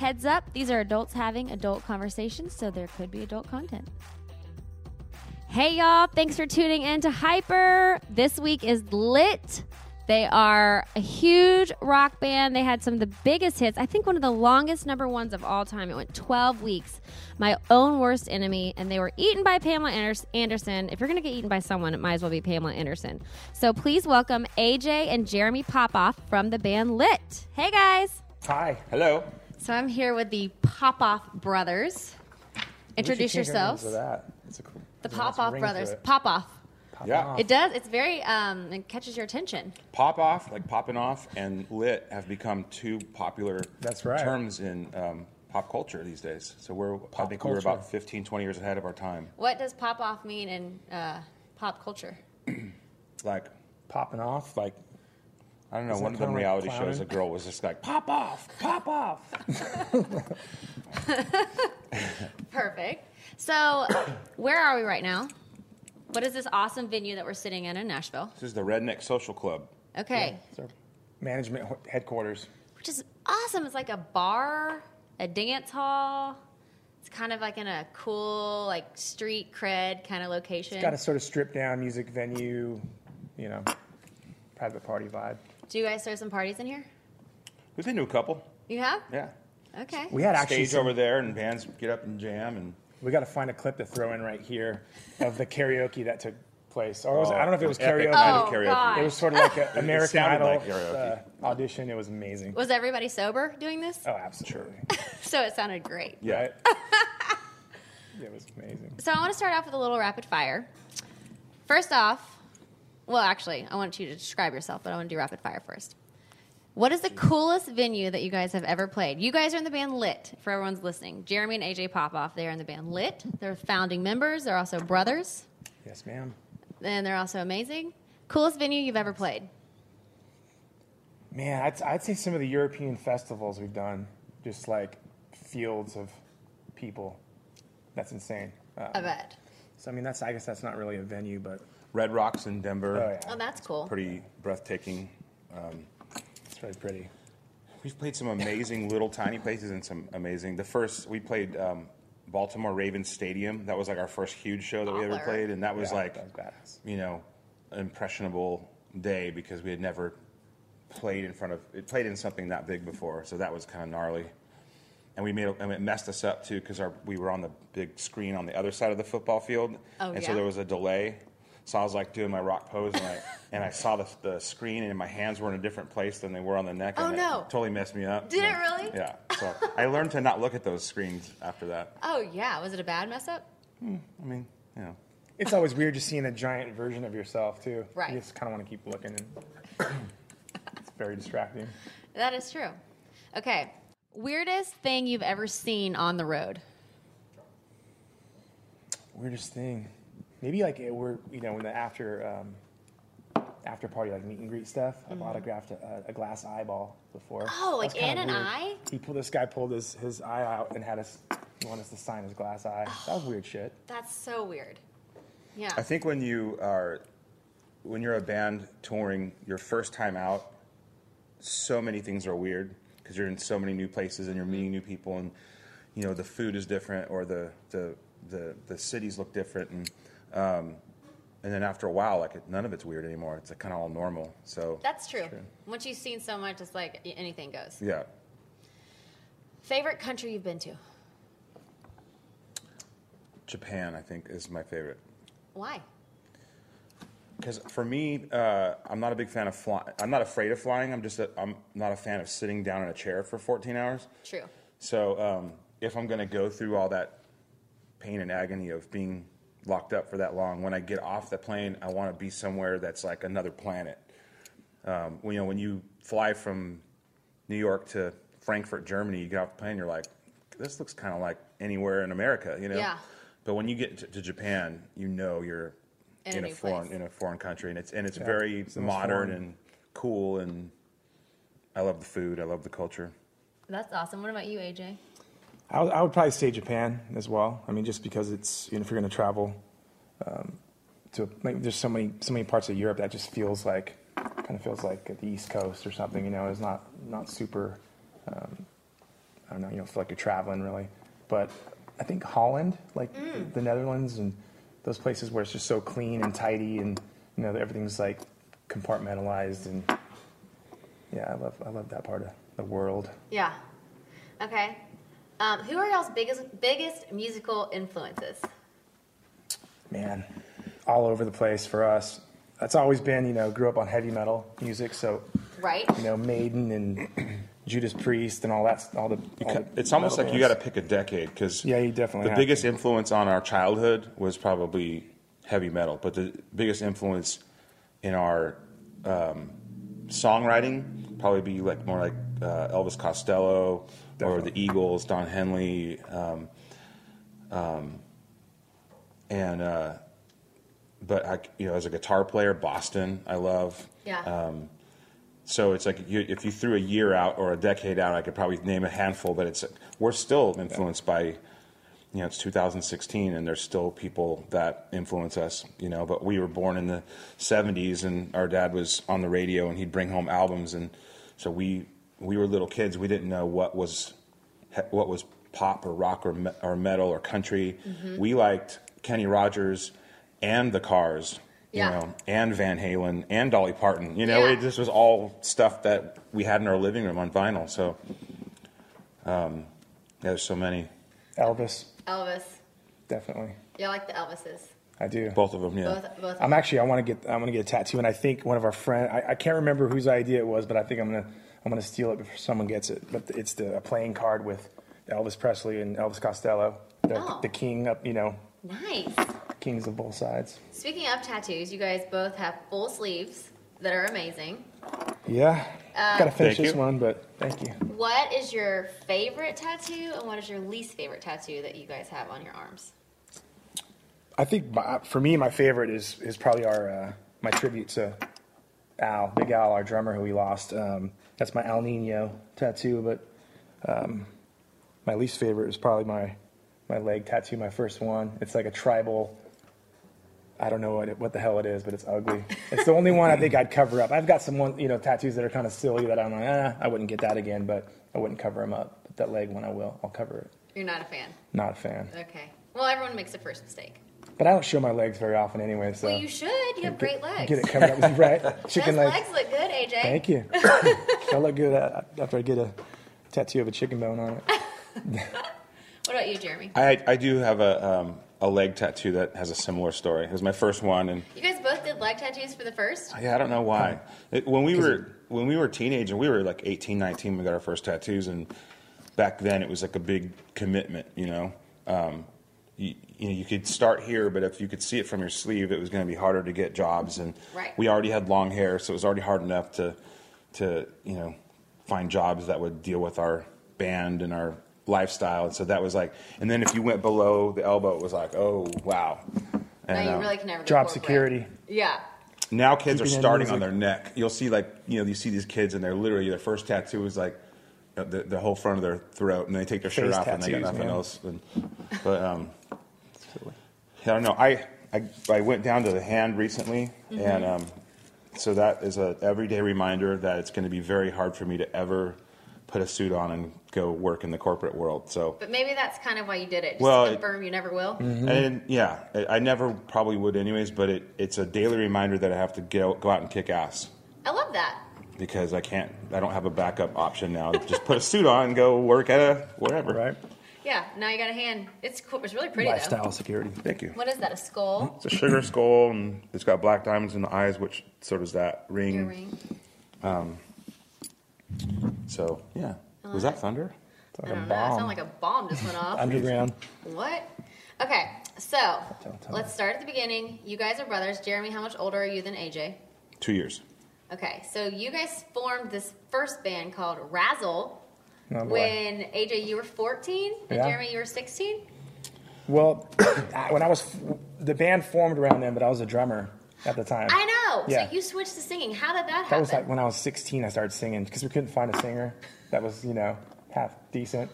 Heads up, these are adults having adult conversations, so there could be adult content. Hey y'all, thanks for tuning in to Hyper. This week is lit. They are a huge rock band. They had some of the biggest hits. I think one of the longest number ones of all time. It went 12 weeks. My own worst enemy, and they were eaten by Pamela Anderson. If you're going to get eaten by someone, it might as well be Pamela Anderson. So please welcome AJ and Jeremy Popoff from the band Lit. Hey guys. Hi. Hello. So I'm here with the Popoff brothers. Introduce We should change our yourselves. names to that. It's a cool, The there's a nice Popoff ring to brothers. it. Popoff. Pop Yeah. off. It does. It's very um, it catches your attention. Pop off, like popping off, and lit have become two popular That's right. terms in um, pop culture these days. So we're, pop I Pop think we were culture. about 15, 20 years ahead of our time. What does pop off mean in uh, pop culture? Like, Popping off, like I don't know, Isn't one of them kinda like reality shows, a girl was just like, pop off, pop off. Perfect. So, where are we right now? What is this awesome venue that we're sitting in in Nashville? This is the Redneck Social Club. Okay, it's our management headquarters. which is awesome. It's like a bar, a dance hall. It's kind of like in a cool, like street cred kind of location. Got a sort of stripped down music venue, you know, private party vibe. Do you guys throw some parties in here? We've been to a couple. You have? Yeah. Okay. We had actually Stage some- over there, and bands get up and jam. And We got to find a clip to throw in right here of the karaoke that took place. Or was it, I don't know if it was Epic karaoke. night of Oh, karaoke. God. It was sort of like an American sounded Idol like karaoke. uh, audition. It was amazing. Was everybody sober doing this? Oh, absolutely. So it sounded great. Yeah. Right? Yeah, it was amazing. So I want to start off with a little rapid fire. First off, well, actually, I want you to describe yourself, but I want to do rapid fire first. What is the coolest venue that you guys have ever played? You guys are in the band Lit, for everyone's listening. Jeremy and AJ Popoff, they are in the band Lit. They're founding members. They're also brothers, Yes, ma'am. and they're also amazing. Coolest venue you've ever played? Man, I'd, I'd say some of the European festivals we've done, just like fields of people. That's insane. Uh, I bet. so I mean, that's I guess that's not really a venue, but Red Rocks in Denver. oh yeah, Oh, that's cool. Pretty breathtaking. it's very pretty. We've played some amazing little tiny places and some amazing. The first we played um, Baltimore Ravens Stadium. That was like our first huge show that we ever Baller. played, and that was Yeah, like that was badass. you know an impressionable day because we had never played in front of it played in something that big before. So that was kind of gnarly. And we made a- and it messed us up too because we were on the big screen on the other side of the football field, Oh, and yeah? so there was a delay. So I was like doing my rock pose, and I and I saw the, the screen, and my hands were in a different place than they were on the neck. Oh, and no. It totally messed me up. Did it really? Yeah. So I learned to not look at those screens after that. Oh, yeah. Was it a bad mess up? Hmm, I mean, you know, It's always weird just seeing a giant version of yourself too. Right. You just kind of want to keep looking, and it's very distracting. That is true. Okay. Weirdest thing you've ever seen on the road? Weirdest thing, maybe like it, we're you know in the after um, after party like meet and greet stuff. I've autographed a, a glass eyeball before. Mm-hmm. Oh, like That's kinda in an weird. eye? He pulled this guy pulled his his eye out and had us he wanted us to sign his glass eye. That was weird shit. That's so weird. Yeah. I think when you are when you're a band touring your first time out, so many things are weird because you're in so many new places and you're meeting new people and you know the food is different or the the the, the cities look different and um, and then after a while like it, none of it's weird anymore. It's like kind of all normal. So That's true. Once you've seen so much, it's like anything goes. yeah, Favorite country you've been to? Japan I think is my favorite. Why? Because for me, uh, I'm not a big fan of flying. I'm not afraid of flying. I'm just a, I'm not a fan of sitting down in a chair for 14 hours. True. So um, if I'm going to go through all that pain and agony of being locked up for that long, when I get off the plane, I want to be somewhere that's like another planet. Um, you know, when you fly from New York to Frankfurt, Germany, you get off the plane, you're like, this looks kind of like anywhere in America, you know. Yeah. But when you get to, to Japan, you know you're In a in, a new foreign place. in a foreign country, and it's and it's Yeah, very it's modern foreign. and cool, and I love the food, I love the culture. That's awesome. What about you, AJ? I would, I would probably say Japan as well. I mean, just because it's you know if you're going to travel um, to like, there's so many so many parts of Europe that just feels like kind of feels like the East Coast or something. You know, it's not not super. Um, I don't know. You don't feel like you're traveling really, but I think Holland, like the Netherlands and those places where it's just so clean and tidy and you know everything's like compartmentalized and yeah, I love I love that part of the world. Yeah. Okay. Um, who are y'all's biggest biggest musical influences? man, all over the place for us. That's always been, you know, grew up on heavy metal music, so Right. you know, Maiden and Judas Priest and all that, all the. all the It's almost metal like you got to pick a decade because Yeah, you definitely the have biggest to. influence on our childhood was probably heavy metal, but the biggest influence in our um, songwriting probably be like more like uh, Elvis Costello or the Eagles, Don Henley, um, um, and uh, but I, you know, as a guitar player, Boston, I love. Yeah. Um, so it's like you, if you threw a year out or a decade out, I could probably name a handful. But it's we're still influenced by, you know, it's 2016, and there's still people that influence us. You know, but we were born in the 70s, and our dad was on the radio, and he'd bring home albums, and so we we were little kids. We didn't know what was what was pop or rock or me- or metal or country. We liked Kenny Rogers and the Cars. You Yeah. know, and Van Halen and Dolly Parton. You know, Yeah. it just was all stuff that we had in our living room on vinyl. So, um, yeah, there's so many. Elvis, Elvis. definitely. Y'all like the Elvises? I do. Both of them, yeah. Both. Both. I'm actually. I want to get. I want to get a tattoo, and I think one of our friends. I, I can't remember whose idea it was, but I think I'm gonna. I'm gonna steal it before someone gets it. But it's the a playing card with Elvis Presley and Elvis Costello, the, Oh. the king up. You know, nice. kings of both sides. Speaking of tattoos, you guys both have full sleeves that are amazing. Yeah, gotta finish this you. one, but thank you. What is your favorite tattoo, and what is your least favorite tattoo that you guys have on your arms? I think my, for me, my favorite is is probably our uh, my tribute to Al, Big Al, our drummer who we lost. Um, that's my El Nino tattoo, but um, my least favorite is probably my my leg tattoo, my first one. It's like a tribal. I don't know what it, what the hell it is, but it's ugly. It's the only one I think I'd cover up. I've got some one, you know tattoos that are kind of silly that I'm like, ah, I wouldn't get that again, but I wouldn't cover them up. But that leg one, I will. I'll cover it. You're not a fan. Not a fan, Okay. Well, everyone makes a first mistake. But I don't show my legs very often anyway. So Well, you should. You have great legs. Get it covered up, right? Chicken Those legs. legs look good, AJ. Thank you. I look good uh, after I get a tattoo of a chicken bone on it. What about you, Jeremy? I, I do have a, um, a leg tattoo that has a similar story. It was my first one, and You guys both did leg tattoos for the first? Yeah, I don't know why. It, when we were when we were teenagers, we were like 18, 19, we got our first tattoos, and back then it was like a big commitment. You know, um, you, you know, you could start here, but if you could see it from your sleeve, it was going to be harder to get jobs. And Right. we already had long hair, so it was already hard enough to to you know find jobs that would deal with our band and our lifestyle. And so that was like, and then if you went below the elbow, it was like, oh wow. Now you um, really can never go Job security. Yeah. now kids are Keeping in starting on their neck. You'll see like you know you see these kids and they're literally their first tattoo is like uh, the, the whole front of their throat, and they take their shirt Face off and they got nothing man. else. And, but um, I don't know. I, I I went down to the hand recently, Mm-hmm. and um, so that is a everyday reminder that it's going to be very hard for me to ever put a suit on and go work in the corporate world. So But maybe that's kind of why you did it. Just Well, to it- confirm you never will. and yeah, I, I never probably would anyways. But it, it's a daily reminder that I have to go go out and kick ass. I love that. because I can't. I don't have a backup option now. Just put a suit on and go work at a wherever. Right? Yeah. Now you got a hand. It's cool. It's really pretty Lifestyle security. Thank you. What is that? A skull? It's a sugar skull and it's got black diamonds in the eyes, which so does that ring. Your ring. Um, So yeah, was that thunder? It's I like a don't know. It sounded like a bomb just went off. Underground. What? Okay, so Tell- tell let's start at the beginning. You guys are brothers. Jeremy, how much older are you than AJ? Two years. Okay, so you guys formed this first band called Razzle Oh, when AJ you were 14 and Yeah. Jeremy you were 16? Well, when I was, the band formed around then, but I was a drummer at the time. I know. Yeah. So you switched to singing. How did that happen? That was like when I was 16. I started singing because we couldn't find a singer that was, you know, half decent.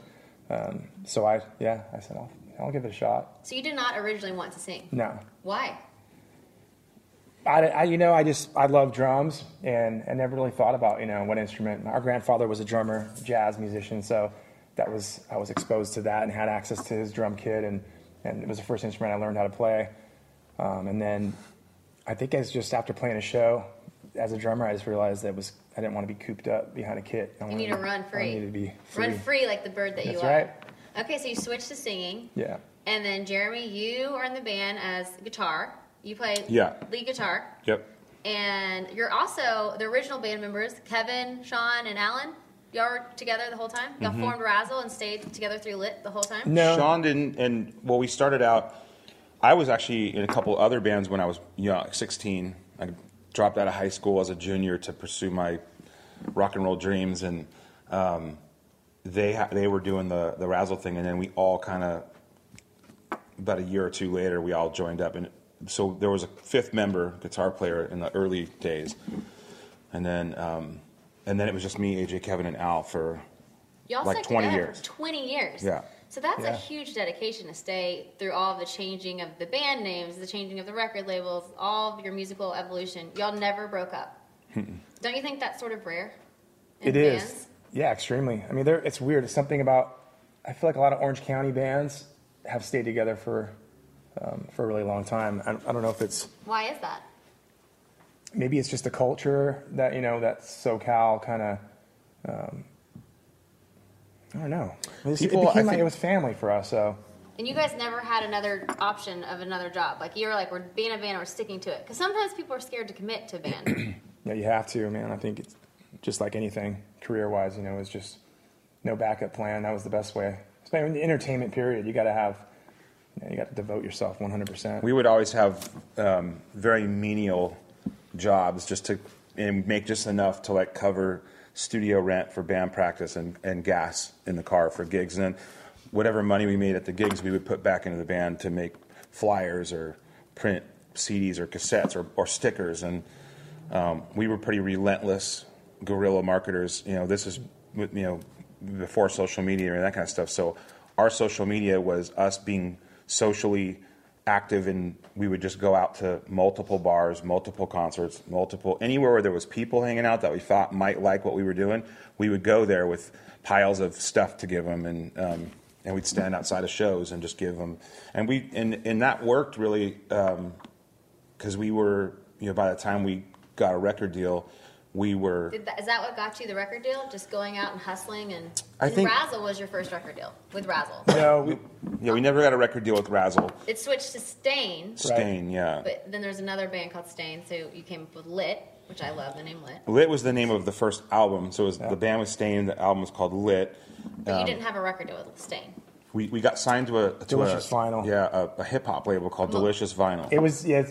Um, so I, yeah, I said I'll, I'll give it a shot. so you did not originally want to sing. No, Why? I, I, you know, I just I love drums, and I never really thought about you know what instrument. Our grandfather was a drummer, jazz musician, so that was I was exposed to that and had access to his drum kit, and and it was the first instrument I learned how to play. Um, and then I think it's just after playing a show as a drummer, I just realized that it was I didn't want to be cooped up behind a kit. I You need to run free. I needed to be free. Run free like the bird that you That's are. right. Okay, so you switched to singing, Yeah. and then Jeremy, you are in the band as guitar. You play Yeah. lead guitar, Yep. and you're also the original band members, Kevin, Sean, and Alan. Y'all were together the whole time. Y'all formed Razzle and stayed together through Lit the whole time. No. Sean didn't, and well, we started out. I was actually in a couple other bands when I was young, 16. I dropped out of high school as a junior to pursue my rock and roll dreams, and um, they ha- they were doing the the Razzle thing, and then we all kind of about a year or two later, we all joined up, and so there was a fifth member, guitar player, in the early days, and then um, and then it was just me, AJ, Kevin, and Al for Y'all Like 20 years. 20 years. Yeah. So that's a huge dedication to stay through all the changing of the band names, the changing of the record labels, all of your musical evolution. Y'all never broke up. Don't you think that's sort of rare? in It is. bands? Yeah, extremely. I mean, there, it's weird. It's something about. I feel like a lot of Orange County bands have stayed together for um, for a really long time. I, I don't know if it's Why is that? maybe it's just the culture that you know that SoCal kind of. Um, I don't know. It's- People, it I became like it was family for us. So And you guys never had another option of another job. Like you were like, we're being a band, we're sticking to it. Because sometimes people are scared to commit to a band. yeah, you have to, man. I think it's just like anything career wise. You know, it's just no backup plan. That was the best way. Especially in the entertainment period, you got to have. You, you got to devote yourself 100. percent We would always have um, very menial jobs just to and make just enough to like cover studio rent for band practice and, and gas in the car for gigs. And then whatever money we made at the gigs, we would put back into the band to make flyers or print CDs or cassettes or, or stickers. And um, we were pretty relentless guerrilla marketers. You know, this is you know before social media and that kind of stuff. So our social media was us being socially active, and we would just go out to multiple bars, multiple concerts, multiple anywhere where there was people hanging out that we thought might like what we were doing. We would go there with piles of stuff to give them, and um, and we'd stand outside of shows and just give them. And we and and that worked really. Um, because we were, you know, by the time we got a record deal, we were. Did that, is that what got you the record deal? Just going out and hustling and. I think- Razzle was your first record deal with Razzle. No, we, Yeah, we never got a record deal with Razzle. It switched to Stain, Stain, yeah. but then there's another band called Stain, so you came up with Lit, which I love the name Lit. Lit was the name of the first album, so it was, the band was Stain. The album was called Lit. But Um, you didn't have a record deal with Stain. We, we got signed to a to Delicious a, Vinyl. Yeah, a, a hip hop label called Delicious Vinyl. it was yeah.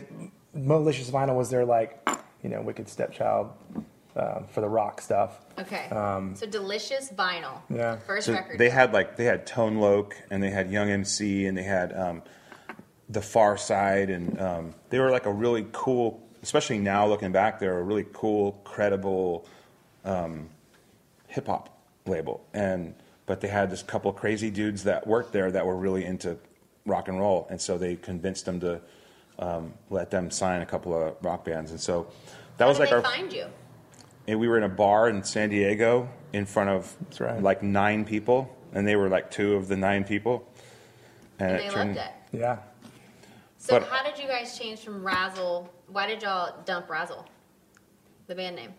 Malicious Vinyl was their like, you know, Wicked Stepchild um, for the rock stuff. Okay. Um, so Delicious Vinyl. Yeah. First So record. they had like they had Tone Loc and they had Young MC and they had um, the Pharcyde and um, they were like a really cool. Especially now looking back, they're a really cool, credible um, hip hop label. And but they had this couple crazy dudes that worked there that were really into rock and roll, and so they convinced them to um, let them sign a couple of rock bands. And so that How was did like they our. find you? And we were in a bar in San Diego in front of right. like nine people, and they were like two of the nine people. And it they turned- loved it. Yeah. So But- how did you guys change from Razzle? Why did y'all dump Razzle? The band name.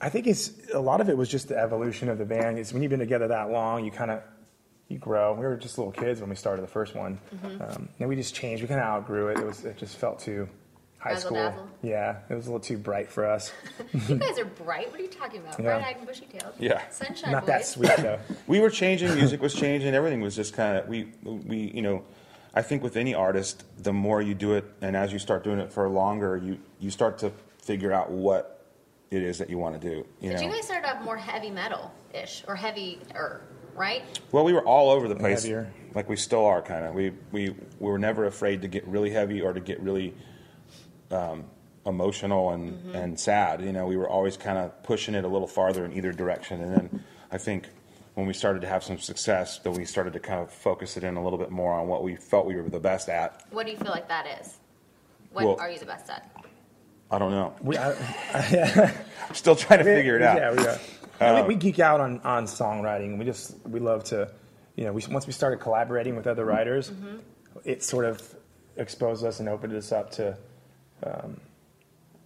I think it's a lot of it was just the evolution of the band. It's when you've been together that long, you kind of you grow. We were just little kids when we started the first one, Mm-hmm. um, and we just changed. We kind of outgrew it. It was it just felt too high Razzle school. dazzle? Yeah, it was a little too bright for us. You guys are bright. What are you talking about? Yeah. Bright eyed and bushy tailed. Yeah. Sunshine Not boys. that sweet though. we were changing music was changing everything was just kind of we we you know i think with any artist the more you do it and as you start doing it for longer you you start to figure out what it is that you want to do you But know you guys started off more heavy metal ish or heavy or right? Well, we were all over the place, Heavier. like we still are, kind of. We, we we were never afraid to get really heavy or to get really um, emotional and, Mm-hmm. and sad. You know, we were always kind of pushing it a little farther in either direction. And then I think when we started to have some success, then we started to kind of focus it in a little bit more on what we felt we were the best at. What do you feel like that is? What Well- are you the best at? I don't know. We, I, I'm still trying to figure it out. Yeah, we, are. Yeah, we, we geek out on, on songwriting. We just we love to, you know, we, once we started collaborating with other writers, it sort of exposed us and opened us up to, um,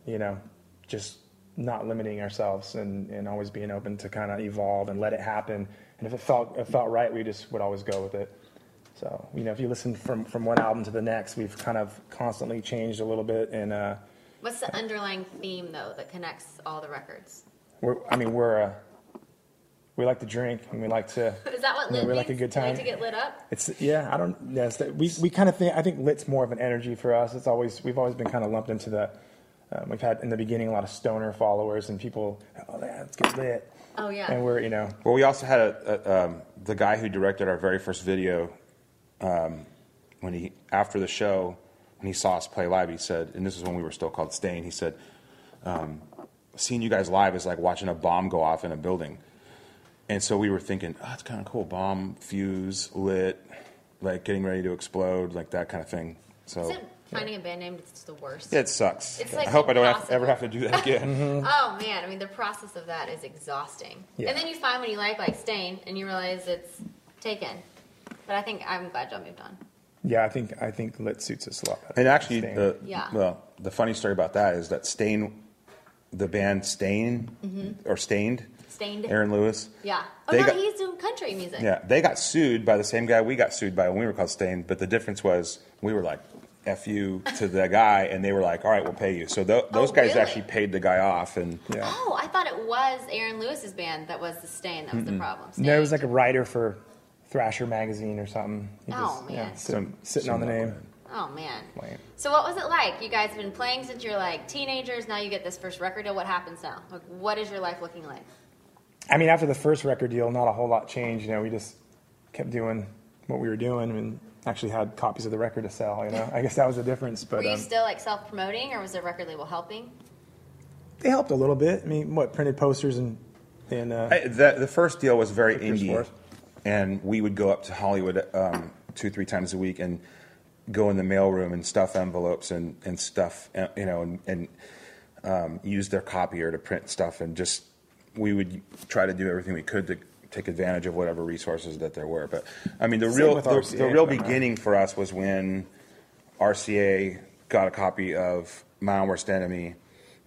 you know, just not limiting ourselves and, and always being open to kind of evolve and let it happen. And if it felt it felt right, we just would always go with it. So you know, if you listen from from one album to the next, we've kind of constantly changed a little bit and. Uh, What's the underlying theme though that connects all the records? We're, I mean, we're uh, we like to drink and we like to. Is that what you know, lit we like a means? good You like time. to get lit up? It's yeah. I don't. Yes, that, we we kind of think. I think lit's more of an energy for us. It's always we've always been kind of lumped into the. Um, we've had in the beginning a lot of stoner followers and people. Oh, yeah, let's get lit. Oh yeah. And we're you know Well, we also had a, a, um, the guy who directed our very first video. Um, when he after the show, when he saw us play live, he said, and this is when we were still called Stain. He said, um, "Seeing you guys live is like watching a bomb go off in a building." And so we were thinking, "Oh, it's kind of cool. Bomb, fuse, lit, like getting ready to explode, like that kind of thing." So Isn't finding a band name it's the worst? it sucks. It's, like, I hope I don't have, ever have to do that again. Oh man, I mean the process of that is exhausting. Yeah. And then you find when you like like Stain and you realize it's taken. But I think I'm glad y'all moved on. yeah. I think I think lit suits us a lot better. And actually, Stain. the, Yeah. well, the funny story about that is that Stain, the band Stain, or Staind, Mm-hmm. Staind. Aaron Lewis, Yeah. Oh They no, got- he's doing country music. yeah, they got sued by the same guy we got sued by when we were called Stained, but the difference was we were like, F you to the guy, and they were like, all right, we'll pay you. So th- oh, those guys really? actually paid the guy off, and yeah. Oh, I thought it was Aaron Lewis's band that was the Stain that was the problem. No, it was like a writer for Thrasher magazine or something. He Oh, just, man. sit- Some- sitting on the some- name. Oh man. Lame. So what was it like? You guys have been playing since you're like teenagers. Now you get this first record deal. What happens now? Like, what is your life looking like? I mean, after the first record deal, not a whole lot changed. You know, we just kept doing what we were doing and actually had copies of the record to sell. You know, I guess that was the difference. But were you um, still like self promoting, or was the record label helping? they helped a little bit. I mean, what printed posters and and uh, I, the, the first deal was very Pictures indie, us. and we would go up to Hollywood um, two, three times a week and go in the mailroom and stuff envelopes and, and stuff, uh, you know, and, and um, use their copier to print stuff, and just we would try to do everything we could to take advantage of whatever resources that there were. But I mean, the Same real the, RCA the real for that. beginning for us was when RCA got a copy of My Own Worst Enemy.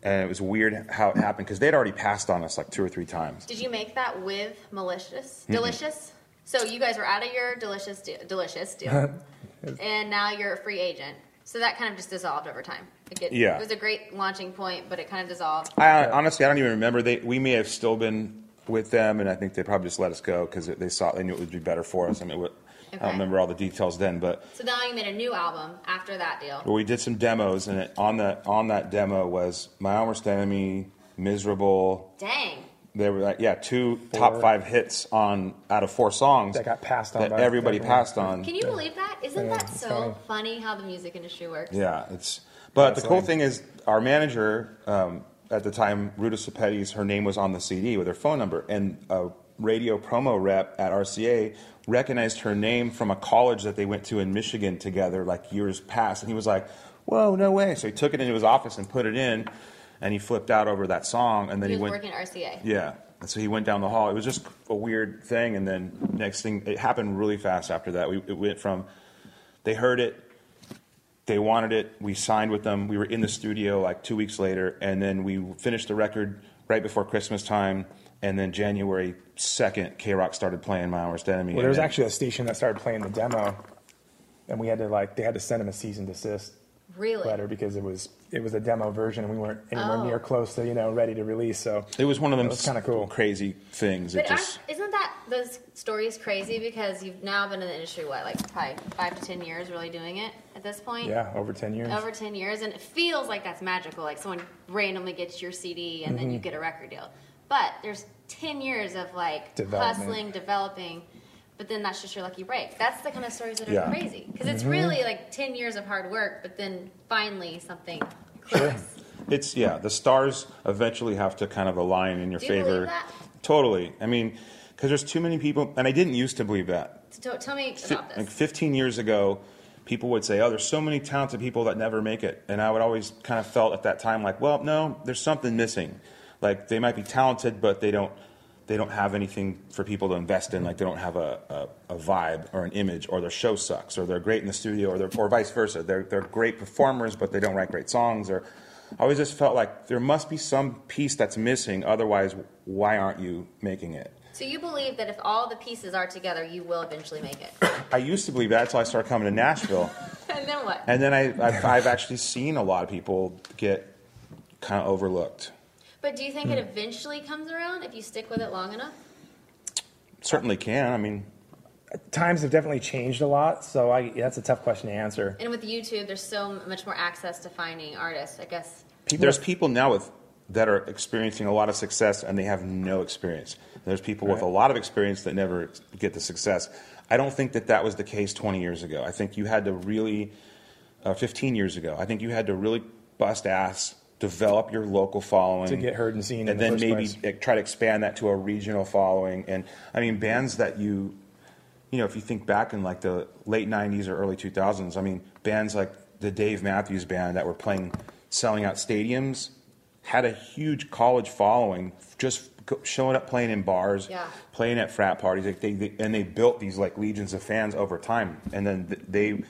And it was weird how it happened because they'd already passed on us like two or three times. Did you make that with Malicious? Delicious? So you guys were out of your Delicious deal, Delicious deal, and now you're a free agent. So that kind of just dissolved over time. Like it, Yeah. it was a great launching point, but it kind of dissolved. I honestly, I don't even remember. They we may have still been with them, and I think they probably just let us go because they saw they knew it would be better for us. I mean, what, I Okay. don't remember all the details then, but So now you made a new album after that deal. but we did some demos, and it, on that on that demo was My Worst Enemy, Miserable. Dang. There were like yeah, two top five hits on out of four songs That got passed on that by everybody everyone. passed on. Can you believe that? Isn't Yeah, that so funny. funny how the music industry works? Yeah, it's. But That's the cool lame. thing is, our manager um, at the time, Ruta Sepetys, her name was on the CD with her phone number, and a radio promo rep at RCA recognized her name from a college that they went to in Michigan together, like years past, and he was like, "Whoa, no way!" So he took it into his office and put it in, and he flipped out over that song, and then He he, went. working at RCA. Yeah. And so he went down the hall. It was just a weird thing. And then next thing, it happened really fast after that. We, it went from they heard it, they wanted it, we signed with them. We were in the studio like two weeks later, and then we finished the record right before Christmas time. And then January 2nd, KROQ started playing My Worst Enemy. Well, there was then- actually a station that started playing the demo, and we had to like they had to send him a cease and desist Really? letter because it was it was a demo version, and we weren't anywhere Oh. near close to you know ready to release. So It was one of them That was kinda cool. crazy things. It But just, isn't that those stories crazy because you've now been in the industry what like probably five to ten years really doing it at this point? yeah, over ten years. Over ten years, and it feels like that's magical. Like someone randomly gets your CD and then Mm-hmm. you get a record deal. But there's 10 years of like Development. hustling, developing, but then that's just your lucky break. That's the kind of stories that are Yeah. crazy. Because it's Mm-hmm. really like 10 years of hard work, but then finally something Sure. It's yeah. The stars eventually have to kind of align in your Do you favor. believe that? Totally. I mean, because there's too many people, and I didn't used to believe that. So tell me about like this. 15 years ago, people would say, "Oh, there's so many talented people that never make it," and I would always kind of felt at that time like, "Well, no, there's something missing. Like they might be talented, but they don't." They don't have anything for people to invest in. Like they don't have a, a, a vibe or an image, or their show sucks, or they're great in the studio, or, they're, or vice versa. They're, they're great performers, but they don't write great songs. Or I always just felt like there must be some piece that's missing. Otherwise, why aren't you making it? So you believe that if all the pieces are together, you will eventually make it. I used to believe that until I started coming to Nashville. and then what? And then I, I've, I've actually seen a lot of people get kind of overlooked. But do you think Hmm. it eventually comes around if you stick with it long enough? Certainly can. I mean, Times have definitely changed a lot, so I, that's a tough question to answer. And with YouTube, there's so much more access to finding artists. I guess People there's have- people now with that are experiencing a lot of success and they have no experience. There's people with a lot of experience that never get the success. I don't think that that was the case 20 years ago. I think you had to really, uh, 15 years ago, I think you had to really bust ass, develop your local following To get heard and seen in and the then first maybe place. try to expand that to a regional following. And I mean, bands that you, you know, if you think back in like the late 90s or early 2000s, I mean, bands like the Dave Matthews Band that were playing, selling out stadiums, had a huge college following, just showing up playing in bars, Yeah. playing at frat parties. Like they, they, and they built these like legions of fans over time. And then th- they,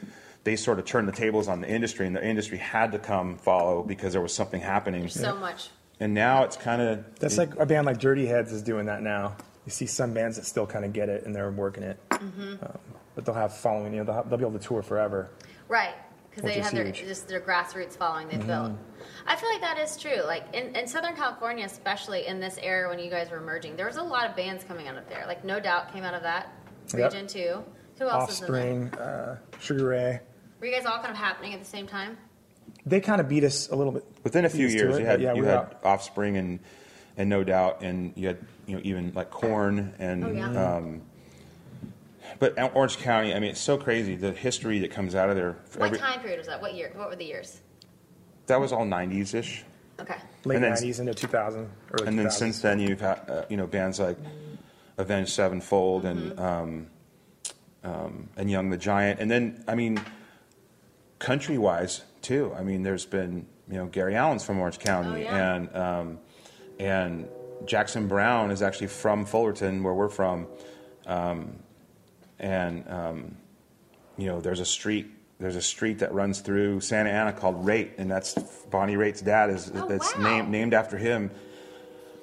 they sort of turned the tables on the industry, and the industry had to come follow because there was something happening. there's so much. And now it's kind of That's like a band like Dirty Heads is doing that now. You see some bands that still kind of get it and they're working it, Mm-hmm. um, but they'll have following. You know, they'll, have, they'll be able to tour forever. Right. Because they have their huge. Mm-hmm. just their grassroots following they've built. I feel like that is true. Like in, in Southern California, especially in this era when you guys were emerging, there was a lot of bands coming out of there. Like No Doubt came out of that Yep. region too. Who else is in there? Offspring, uh, Sugar Ray. Were you guys all kind of happening at the same time? They kind of beat us a little bit. Within a few years, it, you had yeah, you we had out. Offspring and and No Doubt, and you had you know even like Korn and. Oh, yeah. um, but Orange County, I mean, it's so crazy the history that comes out of there. What every- time period was that? What year? What were the years? that was all '90s ish, Okay. late and then- '90s into 2000, early and then 2000s. since then you've had uh, you know bands like Avenged Sevenfold Mm-hmm. and um, um, and Young the Giant, and then I mean, country wise too. I mean, there's been you know Gary Allan's from Orange County, Oh, yeah. and um, and Jackson Browne is actually from Fullerton, where we're from, um, and um, you know there's a street. There's a street that runs through Santa Ana called Raitt, and that's Bonnie Raitt's dad is Oh, that's wow. named named after him.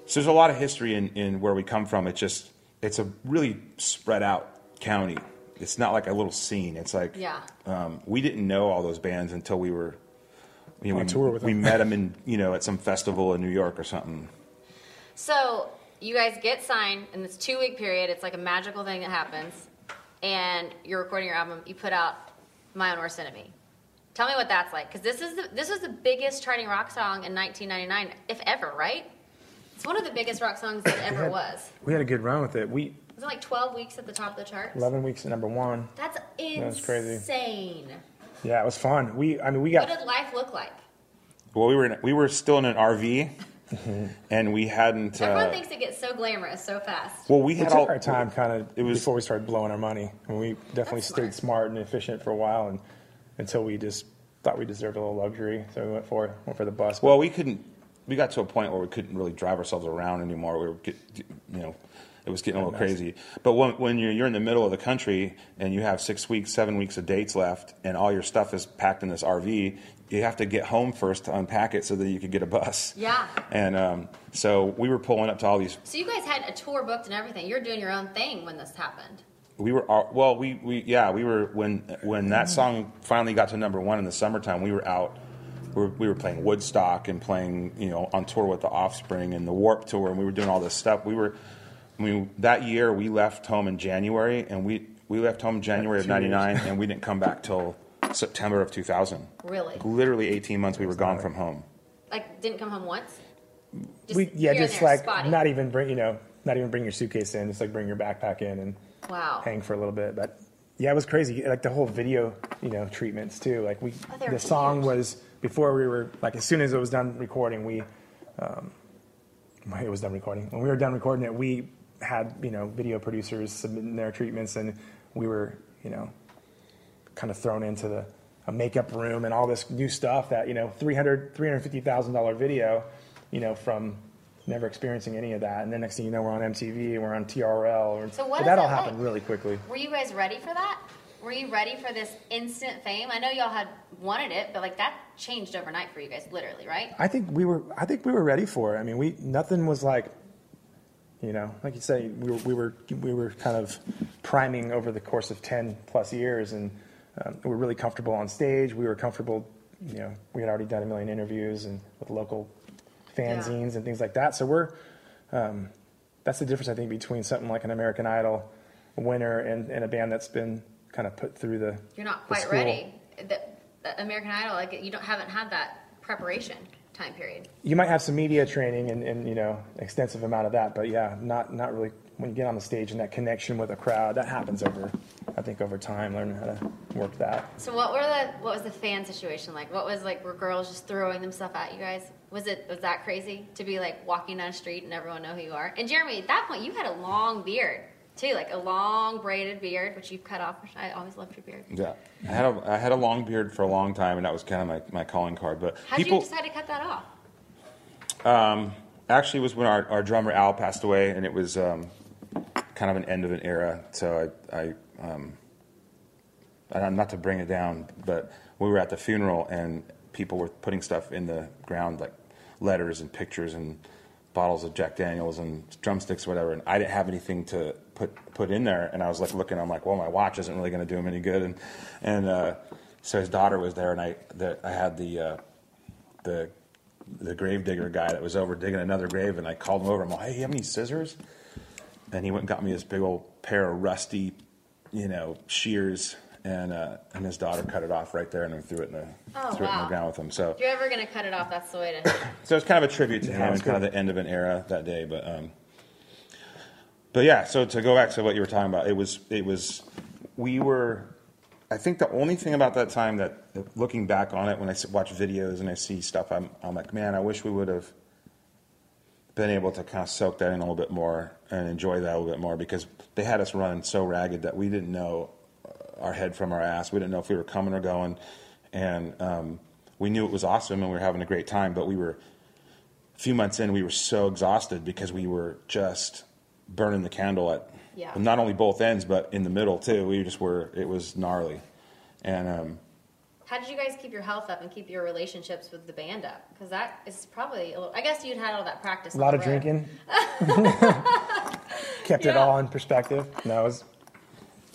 So there's a lot of history in, in where we come from. It's just it's a really spread out county. It's not like a little scene. It's like Yeah. um, we didn't know all those bands until we were you know, On we, tour with we them. met them in you know at some festival in New York or something. So you guys get signed in this two week period. It's like a magical thing that happens, and you're recording your album. You put out "My Own Worst Enemy." Tell me what that's like, because this is the, this was the biggest charting rock song in 1999, if ever, right? It's one of the biggest rock songs that ever had- was. we had a good run with it. We Was it like 12 weeks at the top of the charts? 11 weeks at number one. That's insane. That's crazy. Yeah, it was fun. We, I mean, we got. What did life look like? Well, we were in, we were still in an RV, and we hadn't. Everyone Uh, thinks it gets so glamorous so fast. well, we we had took all our time kind of It was- before we started blowing our money, and we definitely That's stayed smart and efficient for a while, and until we just thought we deserved a little luxury, so we went for went for the bus. Well, we couldn't. We got to a point where we couldn't really drive ourselves around anymore. We were, get, you know, it was getting a little crazy. But when, when you're, you're in the middle of the country and you have six weeks, seven weeks of dates left, and all your stuff is packed in this RV, you have to get home first to unpack it so that you could get a bus. Yeah. And um, so we were pulling up to all these. So you guys had a tour booked and everything. You're doing your own thing when this happened. We were all, well. We, we yeah. We were when when that song finally got to number one in the summertime. We were out. We were, we were playing Woodstock and playing you know on tour with the Offspring and the Warped Tour, and we were doing all this stuff. We were. I mean, that year we left home in January, and we we left home in January of '99, and we didn't come back till September of 2000. Really? Literally 18 months we were gone from home. Like, didn't come home once? Just we yeah, here and just there, like spotty. not even bring you know not even bring your suitcase in, just like bring your backpack in and Wow. hang for a little bit. But yeah, it was crazy. Like the whole video, you know, treatments too. Like we, Oh, the song huge. was before we were like as soon as it was done recording, we, um, it was done recording. When we were done recording it, we had you know video producers submitting their treatments, and we were you know kind of thrown into the a makeup room and all this new stuff that you know 300 350000 dollar video you know from never experiencing any of that and then next thing you know we're on mtv we're on trl or, So what that all like? happened really quickly Were you guys ready for that? Were you ready for this instant fame? I know y'all had wanted it, but like that changed overnight for you guys, literally, right? i think we were i think we were ready for it i mean we nothing was like you know like you say we were we were we were kind of priming over the course of 10 plus years and um, we were really comfortable on stage we were comfortable you know we had already done a million interviews and with local fanzines and things like that so we're um, that's the difference i think between something like an american idol winner and, and a band that's been kind of put through the You're not quite school. ready. The, the American Idol, like you don't haven't had that preparation time period. you might have some media training and, and you know extensive amount of that but yeah not not really when you get on the stage and that connection with a crowd that happens over i think over time learning how to work that So what were the what was the fan situation like? What was like were girls just throwing themselves at you guys? Was it was that crazy to be like walking down the street and everyone know who you are? And Jeremy, at that point you had a long beard too, like a long braided beard, which you've cut off. Which I always loved your beard. Yeah, I had a I had a long beard for a long time, and that was kind of my, my calling card. But How did people you decide to cut that off? Um, actually it was when our, our drummer Al passed away, and it was um, kind of an end of an era. So I, I um, not to bring it down, but we were at the funeral, and people were putting stuff in the ground, like letters and pictures and bottles of Jack Daniels and drumsticks, or whatever. And I didn't have anything to put put in there, and I was like looking. I'm like, well, my watch isn't really going to do him any good, and and uh, so his daughter was there, and I the, I had the uh, the the grave digger guy that was over digging another grave, and I called him over. I'm like, hey, you have any scissors? And he went and got me this big old pair of rusty, you know, shears, and uh, and his daughter cut it off right there and then threw it in the Oh, threw it in the ground with him. So If you're ever gonna cut it off, that's the way to. so it's kind of a tribute to Yeah, him and kind of the end of an era that day. But um, but yeah, so to go back to what you were talking about, it was it was we were. I think the only thing about that time that, looking back on it, when I watch videos and I see stuff, I'm I'm like, man, I wish we would have been able to kind of soak that in a little bit more and enjoy that a little bit more because they had us running so ragged that we didn't know uh, our head from our ass. We didn't know if we were coming or going, and um, we knew it was awesome and we were having a great time. But we were a few months in, we were so exhausted because we were just burning the candle at Yeah. not only both ends but in the middle too. We just were. It was gnarly, and um, How did you guys keep your health up and keep your relationships with the band up? Because that is probably a little. I guess you'd had all that practice. a lot of road. drinking kept it all in perspective no it was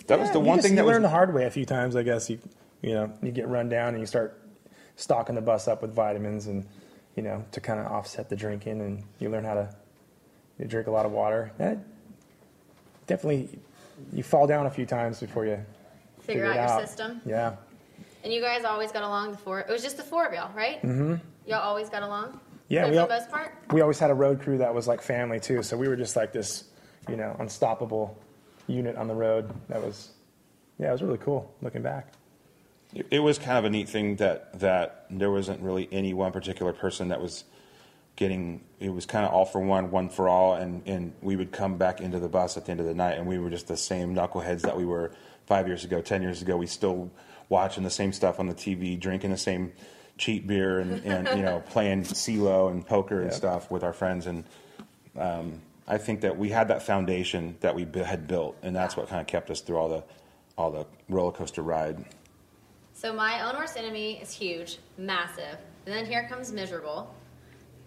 that was the one just- thing you that was learn the hard way a few times. I guess you you know you get run down and you start stocking the bus up with vitamins and you know to kind of offset the drinking and you learn how to you drink a lot of water. That definitely you fall down a few times before you Figure it out your system. Yeah, And you guys always got along. The four. It was just the four of y'all, right? Mm-hmm. Y'all always got along. Yeah, For we the all- part. we always had a road crew that was like family too. So we were just like this you know unstoppable unit on the road. That was yeah, it was really cool looking back. It, it was kind of a neat thing that that there wasn't really any one particular person that was getting. It was kind of all for one, one for all, and and we would come back into the bus at the end of the night, and we were just the same knuckleheads that we were five years ago, ten years ago. We still watching the same stuff on the TV, drinking the same cheap beer, and, and you know playing CeeLo and poker and Yeah. stuff with our friends and. Um, I think that we had that foundation that we had built, and that's what kind of kept us through all the, all the roller coaster ride. So my own worst enemy is huge, massive, and then here comes miserable,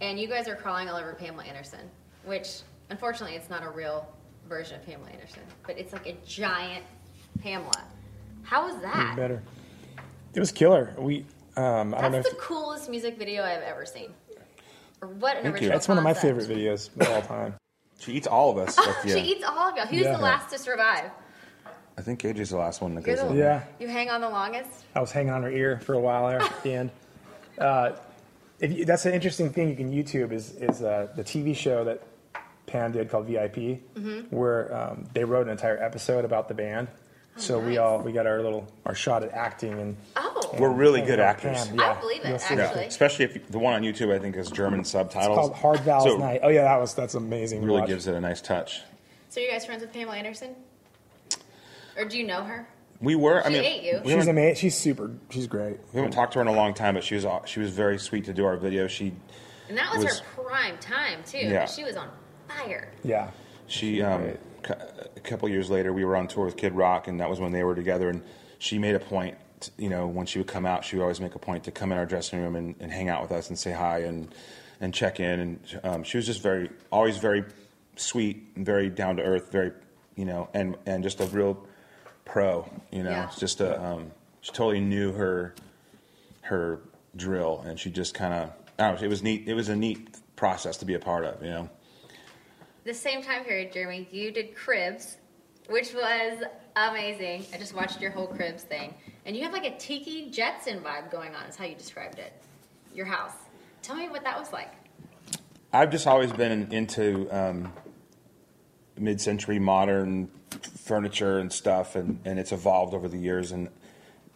and you guys are crawling all over Pamela Anderson, which unfortunately it's not a real version of Pamela Anderson, but it's like a giant Pamela. How was that? Better. It was killer. We um, I don't know. That's If, the coolest music video I've ever seen. Or what an Thank you. original that's one of my concept. favorite videos of all time. She eats all of us. at the she eats all of y'all. Who's Yeah. the last to survive? I think AJ's the last one that You're goes the- in. Yeah. You hang on the longest. I was hanging on her ear for a while there at the end. Uh, if you, that's an interesting thing you can YouTube is is uh, the TV show that Pam did called VIP, Mm-hmm. where um, they wrote an entire episode about the band. so we all we got our little our shot at acting and Oh, We're really good actors. Pam. I believe it, you'll. Yeah, especially if you, the one on YouTube I think is German subtitles. It's called Hard Valves So Night. Oh yeah, that was that's amazing. Really gives it a nice touch. so you guys friends with Pamela Anderson? Or do you know her? We were. I She mean, ate you. we She's amazing. She's super. She's great. we haven't talked to her in a long time, but she was she was very sweet to do our video. She And that was, Was- her prime time too. Yeah. She was on fire. Yeah. She, um, a couple years later, we were on tour with Kid Rock, and that was when they were together. And she made a point, you know, when she would come out, she would always make a point to come in our dressing room and, and hang out with us and say hi and and check in. And um, she was just very, always very sweet and very down to earth, very, you know, and and just a real pro. You know, Yeah. Just a, um, she totally knew her her drill, and she just kind of, I don't know, it was neat. It was a neat process to be a part of. You know. The same time period, Jeremy, you did Cribs, which was amazing. I just watched your whole Cribs thing. And you have like a Tiki Jetson vibe going on, is how you described it. Your house. Tell me what that was like. I've just always been into um, mid-century modern furniture and stuff, and, and it's evolved over the years. And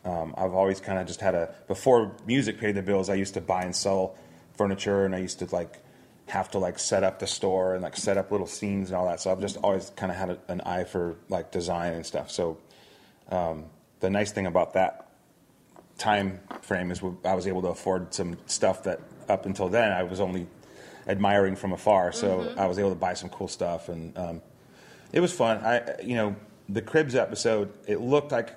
um, I've always kind of just had a before music paid the bills. I used to buy and sell furniture, and I used to like have to like set up the store and like set up little scenes and all that. So I've just always kind of had a, an eye for like design and stuff. So um, the nice thing about that time frame is I was able to afford some stuff that up until then I was only admiring from afar. So I was able to buy some cool stuff, and um, it was fun. I, you know, the Cribs episode, it looked like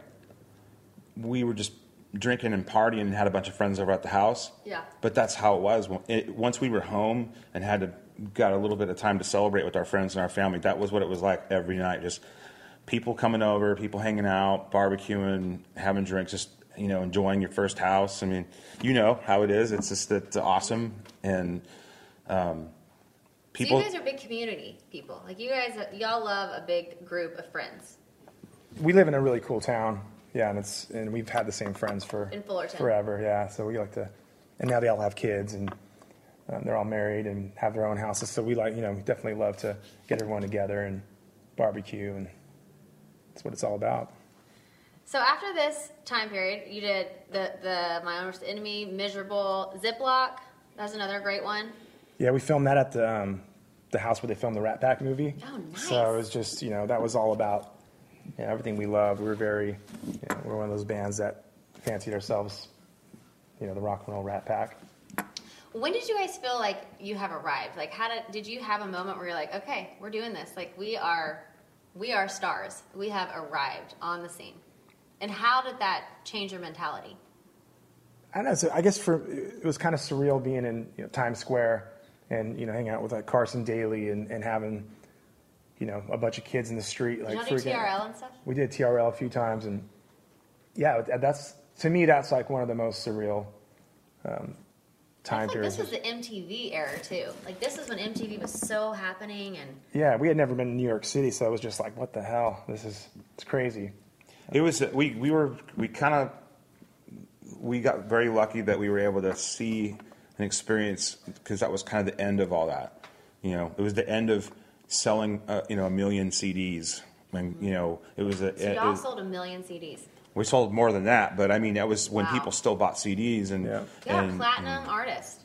we were just drinking and partying and had a bunch of friends over at the house. Yeah. But that's how it was. It, once we were home and had to got a little bit of time to celebrate with our friends and our family, that was what it was like every night. Just people coming over, people hanging out, barbecuing, having drinks, just you know, enjoying your first house. I mean, you know how it is. It's just it's awesome and um, people. so you guys are big community people. Like you guys, y'all love a big group of friends. We live in a really cool town. Yeah, and it's and we've had the same friends for In Fullerton. forever. Yeah, so we like to, and now they all have kids and um, they're all married and have their own houses. So we like, you know, we definitely love to get everyone together and barbecue, and that's what it's all about. So after this time period, you did the the My Worst Enemy, Miserable, Zip-Lock. That was another great one. Yeah, we filmed that at the um, the house where they filmed the Rat Pack movie. Oh, nice. So it was just, you know, that was all about you know, everything we love. We were very, you know, we're one of those bands that fancied ourselves, you know, the rock and roll Rat Pack. When did you guys feel like you have arrived? Like, how did did you have a moment where you're like, okay, we're doing this. Like, we are, we are stars. We have arrived on the scene. And how did that change your mentality? I don't know. So I guess for it was kind of surreal being in you know, Times Square and you know hanging out with like Carson Daly and, and having you know a bunch of kids in the street like Did y'all do freaking- TRL and stuff? We did TRL a few times and yeah, that's to me that's like one of the most surreal um, I time like periods. this was the MTV era too. Like, this is when MTV was so happening, and yeah, we had never been in New York City, so it was just like, what the hell? This is it's crazy. It was we we were we kind of we got very lucky that we were able to see and experience because that was kind of the end of all that. You know, it was the end of selling uh, you know a million CDs. When you know it was a so it y'all was- sold a million CDs. we sold more than that, but I mean that was when Wow. people still bought CDs and Yeah. Yeah, and platinum artist.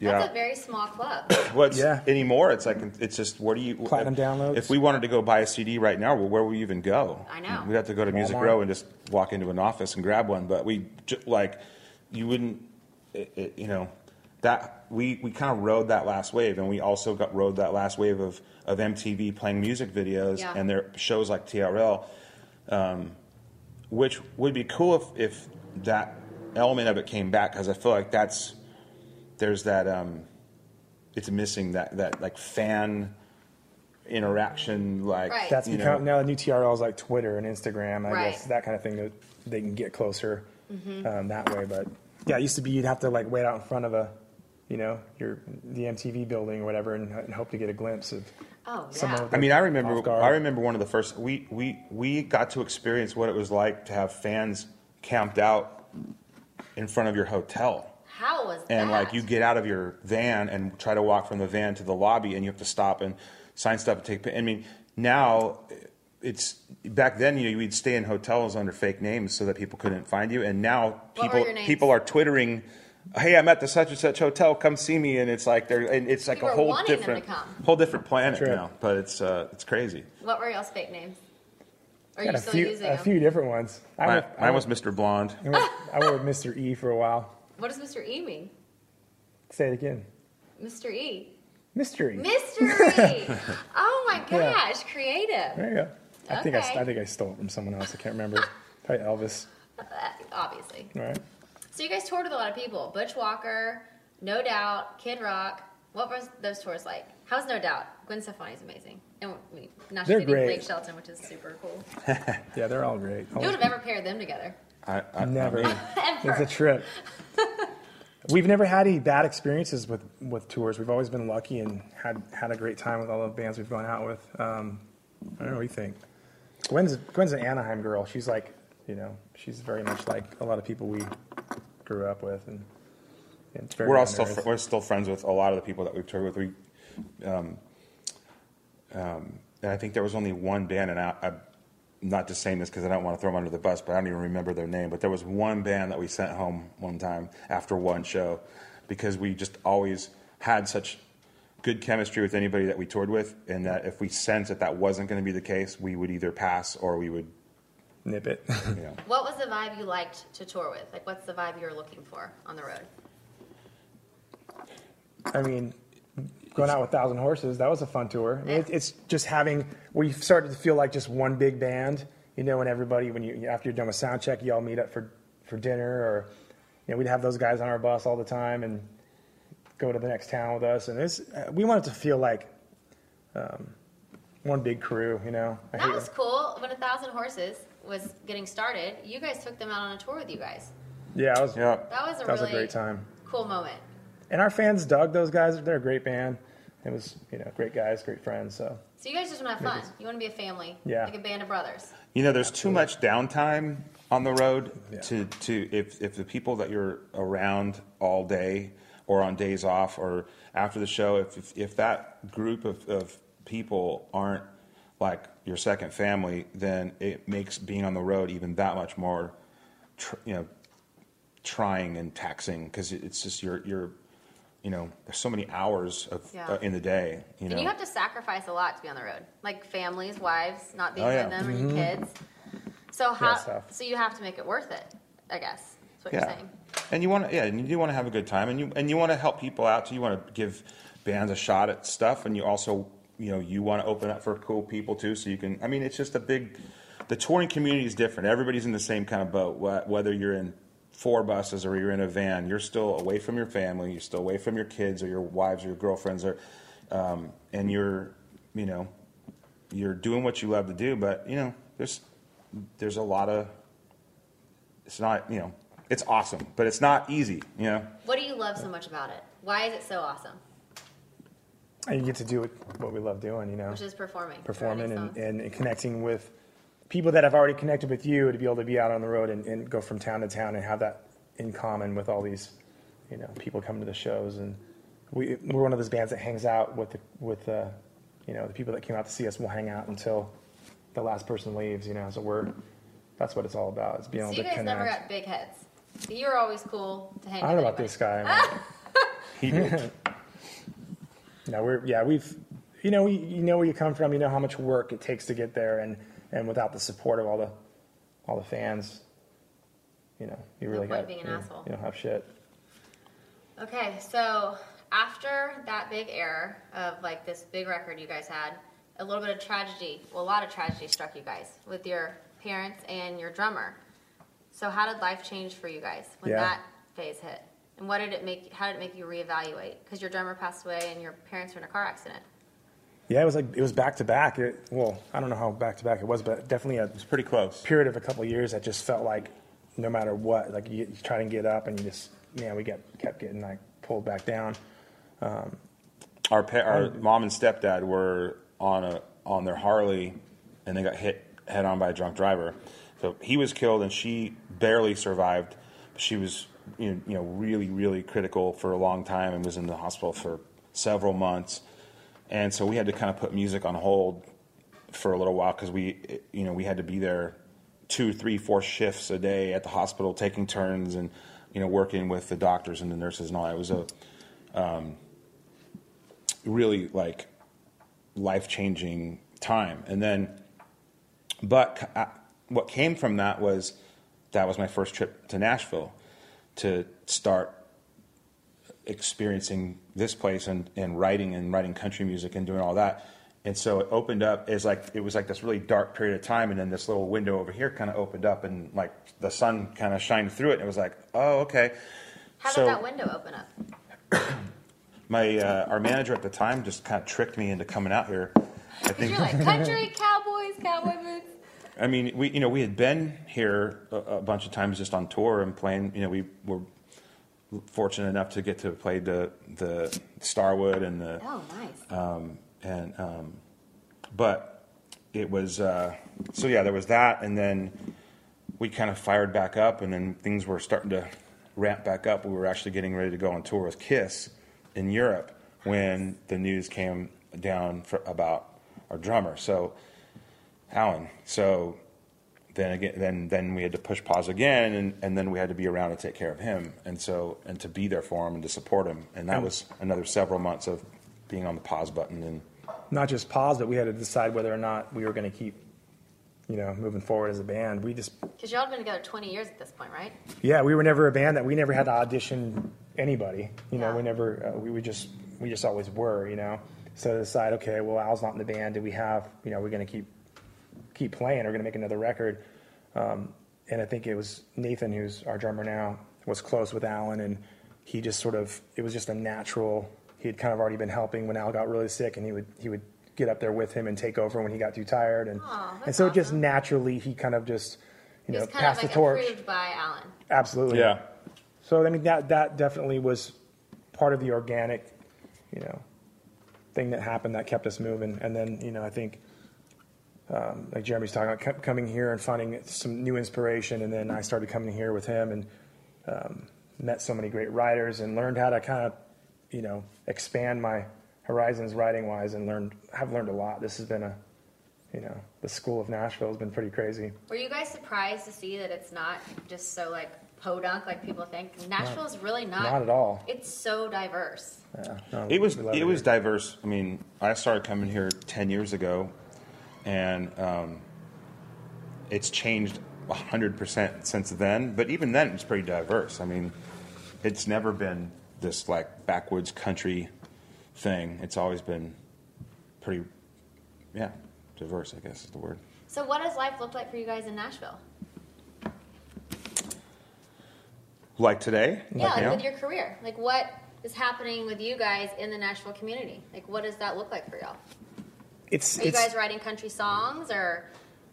That's Yeah. a very small club. what's Yeah. anymore it's like it's just where do you Platinum if, downloads. If we wanted to go buy a CD right now, well, where would we even go? I know. We'd have to go to Music Row and just walk into an office and grab one. But we ju- like you wouldn't, it, it, you know, that we we kind of rode that last wave, and we also got rode that last wave of of MTV playing music videos Yeah. and their shows like TRL, um, which would be cool if if that element of it came back because I feel like that's there's that um, it's missing that that like fan interaction like Right. That's become know, now the new TRL is like Twitter and Instagram. I Right. guess that kind of thing that they can get closer Mm-hmm. um, that way. But yeah, it used to be you'd have to like wait out in front of a, you know, your the MTV building or whatever, and, and hope to get a glimpse of Oh someone. yeah. I mean, I remember. I remember one of the first. We we we got to experience what it was like to have fans camped out in front of your hotel. How was and that? like you get out of your van and try to walk from the van to the lobby, and you have to stop and sign stuff and take. pi- I mean, now eh, it's back then. You know, we'd stay in hotels under fake names so that people couldn't find you, and now What people people are twittering. Hey, I'm at the such and such hotel. Come see me, and it's like they're and it's like You a whole wanting them to different whole different planet True. now. But it's uh, it's crazy. What were y'all's fake names? Are Got you a still few, using a them? few different ones. I Mine, went, I mine was Mr. Blonde. I went, I went with Mr. E for a while. What does Mr. E mean? Say it again. Mr. E. Mr. E. Mystery. oh my Yeah. gosh, creative. There you go. I think I, Okay. I think I stole it from someone else. I can't remember. Probably Elvis. Uh, obviously. All right. So you guys toured with a lot of people. Butch Walker, No Doubt, Kid Rock. What was those tours like? How's No Doubt? Gwen Stefani's amazing. And I mean, now she's They're great. Blake Shelton, which is super cool. Yeah, they're all great. Who would have ever paired them together? I, I, Never. Ever. It's a trip. We've never had any bad experiences with, with tours. We've always been lucky and had had a great time with all the bands we've gone out with. Um, I don't know what you think. Gwen's Gwen's an Anaheim girl. She's like, you know, she's very much like a lot of people we grew up with, and, and it's very we're all still fr- we're still friends with a lot of the people that we've toured with. We, um, um, and I think there was only one band, and I, I'm not just saying this because I don't want to throw them under the bus, but I don't even remember their name. But there was one band that we sent home one time after one show because we just always had such good chemistry with anybody that we toured with, and that if we sensed that that wasn't going to be the case, we would either pass or we would, nip it. you know. What was the vibe you liked to tour with? Like, what's the vibe you were looking for on the road? I mean, going out with Thousand Horses, that was a fun tour. I mean, it, it's just having, we started to feel like just one big band, you know, and everybody, when you, after you're done with sound check, you all meet up for, for dinner or, you know, we'd have those guys on our bus all the time and go to the next town with us. And it's, uh, we wanted to feel like um, one big crew, you know. I That hate- was cool. When A Thousand Horses was getting started, you guys took them out on a tour with you guys. yeah, it was, Yeah. That was a that was really a great time. cool moment. And our fans dug those guys. They're a great band. It was, you know, great guys, great friends. So So you guys just want to have fun. You want to be a family. Yeah. Like a band of brothers. You know, there's too much downtime on the road Yeah. to, to if, if the people that you're around all day or on days off or after the show, if, if, if that group of, of people aren't like your second family, then it makes being on the road even that much more, tr- you know, trying and taxing because it's just you're, you're, you know, there's so many hours of, Yeah. uh, in the day, you know. And you have to sacrifice a lot to be on the road. Like families, wives, not being Oh, yeah. with them, or your kids. So how? it's tough. so you have to make it worth it. I guess that's what yeah. you're saying. And you want to, yeah, and you do want to have a good time, and you and you want to help people out too. You want to give bands a shot at stuff, and you also, you know, you want to open up for cool people too, so you can. I mean, it's just a big. The touring community is different. Everybody's in the same kind of boat. Whether you're in four buses or you're in a van, you're still away from your family. You're still away from your kids or your wives or your girlfriends, or um, and you're, you know, you're doing what you love to do. But you know, there's there's a lot of it's not you know it's awesome but it's not easy you know What do you love so much about it? Why is it so awesome? And you get to do it, what we love doing, you know. Which is performing. performing and, and, and connecting with people that have already connected with you to be able to be out on the road and, and go from town to town and have that in common with all these you know people coming to the shows and we, we're one of those bands that hangs out with the, with uh, you know the people that came out to see us will hang out until the last person leaves you know so we're that's what it's all about is being So able you to guys connect never got big heads. You were always cool to hang I don't know about anybody. this guy he did No, we're yeah, we've you know you, you know where you come from, you know how much work it takes to get there, and and without the support of all the all the fans, you know, you really got being an you, asshole. you don't have shit. Okay, so after that big error of like this big record you guys had, a little bit of tragedy, well, a lot of tragedy struck you guys with your parents and your drummer. So how did life change for you guys when Yeah. that phase hit? And what did it make? How did it make you reevaluate? Because your drummer passed away and your parents were in a car accident. Yeah, it was like it was back to back. It, well, I don't know how back to back it was, but definitely a was pretty close period of a couple of years that just felt like no matter what, like you, you try to get up and you just yeah, we get kept getting like pulled back down. Um, our pa- our um, mom and stepdad were on a on their harley and they got hit head on by a drunk driver so he was killed and she barely survived she was you know, really really critical for a long time and was in the hospital for several months, and so we had to kind of put music on hold for a little while because we you know we had to be there two, three, four shifts a day at the hospital, taking turns and you know working with the doctors and the nurses and all. It was a um, really like life changing time, and then but uh, what came from that was that was my first trip to Nashville to start experiencing this place and, and writing and writing country music and doing all that. And so it opened up as like it was like this really dark period of time, and then this little window over here kind of opened up, and like the sun kind of shined through it, and it was like, oh, okay. How So- did that window open up? My uh, our manager at the time just kind of tricked me into coming out here. I think you're like country cowboys, cowboy boots. I mean, we you know we had been here a, a bunch of times just on tour and playing. You know, we were fortunate enough to get to play the the Starwood and the Oh, nice. um, and um, but it was uh, so yeah there was that and then we kind of fired back up and then things were starting to ramp back up we were actually getting ready to go on tour with kiss in europe when the news came down for, about our drummer so alan so then again then then we had to push pause again and, and then we had to be around to take care of him and so and to be there for him and to support him and that was another several months of being on the pause button and Not just pause, but we had to decide whether or not we were going to keep, you know, moving forward as a band. We just, Because y'all have been together 20 years at this point, right? yeah, we were never a band that we never had to audition anybody. You know, Yeah. we never, uh, we, we just, we just always were. You know, so to decide, okay, well, Al's not in the band. Do we have, you know, we're going to keep, keep playing. We're going to make another record. Um, and I think it was Nathan, who's our drummer now, was close with Alan, and he just sort of, it was just a natural. He had kind of already been helping when Al got really sick, and he would he would get up there with him and take over when he got too tired, and Aw, that's and so it just naturally he kind of just, you He know, kind passed of like the torch. approved by Alan. Absolutely. yeah So I mean that that definitely was part of the organic, you know, thing that happened that kept us moving. And then you know I think, um, like Jeremy's talking about, kept coming here and finding some new inspiration. And then I started coming here with him and um, met so many great writers and learned how to kind of, you know, expand my horizons writing wise and learned have learned a lot. This has been a, you know, the school of Nashville has been pretty crazy. Were you guys surprised to see that it's not just so like podunk like people think? Nashville is really not. Not at all. It's so diverse. Yeah, no, It was we love it was diverse. I mean, I started coming here ten years ago, and um, it's changed hundred percent since then. But even then, it's pretty diverse. I mean, it's never been this like backwoods country thing. It's always been pretty, yeah, diverse. I guess is the word. So, what does life look like for you guys in Nashville? Like today, yeah, like now? with your career. Like, what is happening with you guys in the Nashville community? Like, what does that look like for y'all? It's Are you guys writing country songs, or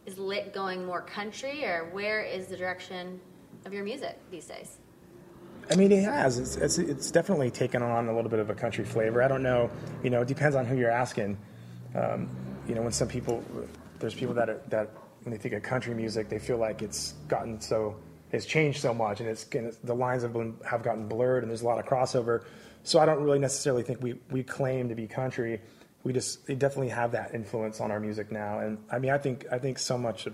is lit going more country, or where is the direction of your music these days? I mean, it has. It's, it's, it's definitely taken on a little bit of a country flavor. I don't know. You know, it depends on who you're asking. Um, you know, when some people, there's people that are, that when they think of country music, they feel like it's gotten so, it's changed so much, and it's and it's- the lines have been have gotten blurred, and there's a lot of crossover. So I don't really necessarily think we we claim to be country. We just they definitely have that influence on our music now, and I mean, I think I think so much of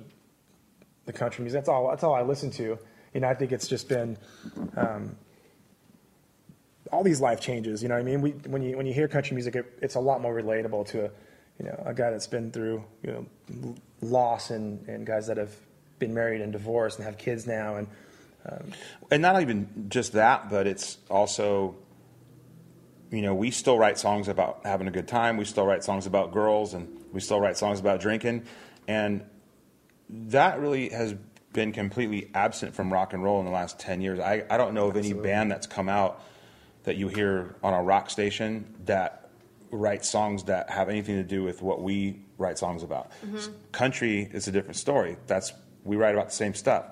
the country music. That's all. That's all I listen to. You know, I think it's just been um, all these life changes. You know, what I mean, we, when you when you hear country music, it, it's a lot more relatable to a you know a guy that's been through you know loss and and guys that have been married and divorced and have kids now and Um, and not even just that, but it's also, you know, we still write songs about having a good time. We still write songs about girls, and we still write songs about drinking, and that really has been completely absent from rock and roll in the last ten years. I, I don't know of any band that's come out that you hear on a rock station that writes songs that have anything to do with what we write songs about. Mm-hmm. Country is a different story. That's we write about the same stuff,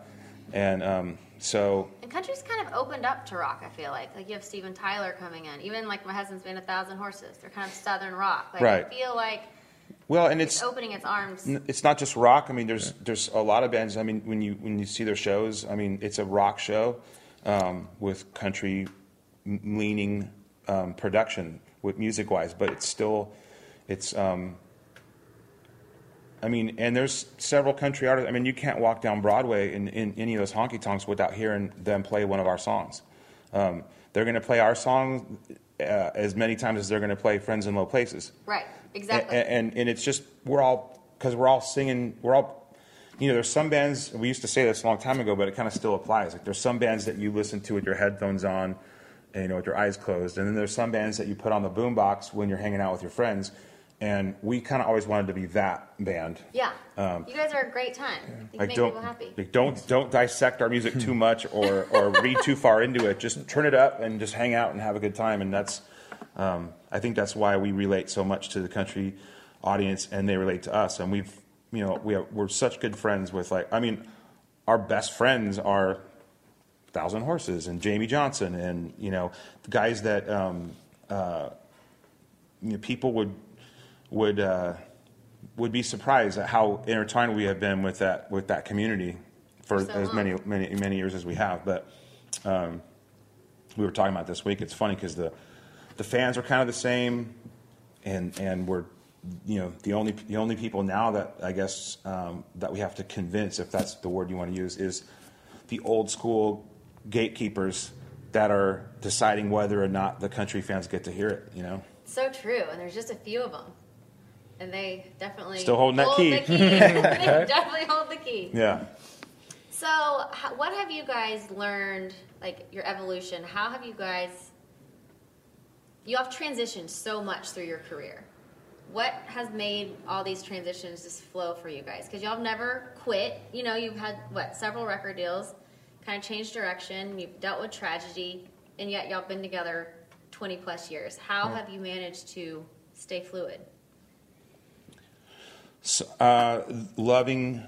and um, so And country's kind of opened up to rock. I feel like like you have Steven Tyler coming in. Even like my husband's been a thousand horses. They're kind of southern rock. Like Right. I feel like well, and it's it's opening its arms. N- It's not just rock. I mean, there's there's a lot of bands. I mean, when you when you see their shows, I mean, it's a rock show. um, with country leaning um, production with music wise, but it's still it's. Um, I mean, and there's several country artists. I mean, you can't walk down Broadway in, in any of those honky tonks without hearing them play one of our songs. Um, they're going to play our song uh, as many times as they're going to play "Friends in Low Places." Right. Exactly. And, and, and it's just, we're all, because we're all singing, we're all, you know, there's some bands, we used to say this a long time ago, but it kind of still applies. Like there's some bands that you listen to with your headphones on, and, you know, with your eyes closed. And then there's some bands that you put on the boombox when you're hanging out with your friends. And we kind of always wanted to be that band. yeah. um, you guys are a great time. You make don't, people happy. like don't don't dissect our music too much or, or read too far into it. Just turn it up and just hang out and have a good time. And that's um, I think that's why we relate so much to the country audience and they relate to us. And we've you know we are, we're such good friends with like I mean our best friends are Thousand Horses and Jamey Johnson and you know the guys that um, uh, you know, people would would uh, would be surprised at how intertwined we have been with that with that community for so as long. many many many years as we have. But um, we were talking about this week. It's funny because the the fans are kind of the same, and and we're you know the only the only people now that I guess um, that we have to convince, if that's the word you want to use, is the old school gatekeepers that are deciding whether or not the country fans get to hear it. You know. So true, and there's just a few of them, and they definitely Still holding that hold key. The key. they definitely hold the key. Yeah. So, what have you guys learned? Like your evolution. How have you guys? You have transitioned so much through your career. What has made all these transitions just flow for you guys? Because y'all have never quit. You know, you've had what several record deals, kind of changed direction. You've dealt with tragedy, and yet y'all been together twenty plus years. How have you managed to stay fluid? Uh, loving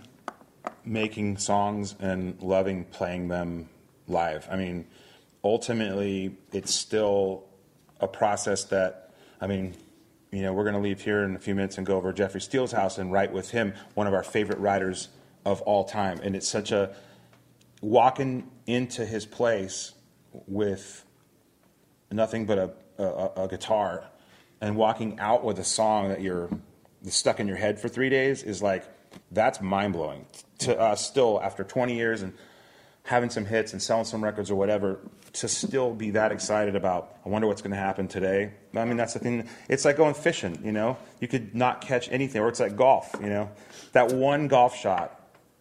making songs and loving playing them live. I mean, ultimately, it's still a process that, I mean, you know, we're going to leave here in a few minutes and go over Jeffrey Steele's house and write with him, one of our favorite writers of all time. And it's such a walking into his place with nothing but a, a, a guitar and walking out with a song that you're stuck in your head for three days is like that's mind blowing to us still after 20 years and having some hits and selling some records or whatever to still be that excited about i wonder what's going to happen today i mean that's the thing it's like going fishing you know you could not catch anything or it's like golf you know that one golf shot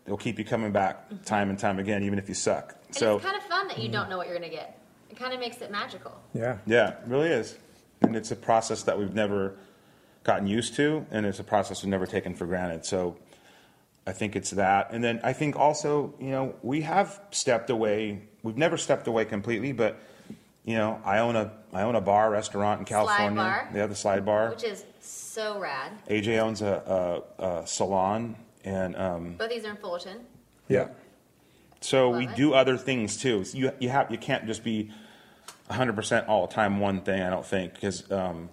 will keep you coming back mm-hmm. time and time again even if you suck And so it's kind of fun that you don't mm. know what you're going to get. It kind of makes it magical. Yeah. yeah, it really is. And it's a process that we've never gotten used to, and it's a process we've never taken for granted. So I think it's that. And then I think also, you know, we have stepped away. We've never stepped away completely, but you know, I own a I own a bar restaurant in Slide California. bar. Yeah, the slide bar. Which is so rad. AJ owns a, a, a salon, and um, Both these are in Fullerton. Yeah. So Love we it. do other things too. So you you have you can't just be 100% all the time one thing. I don't think because um,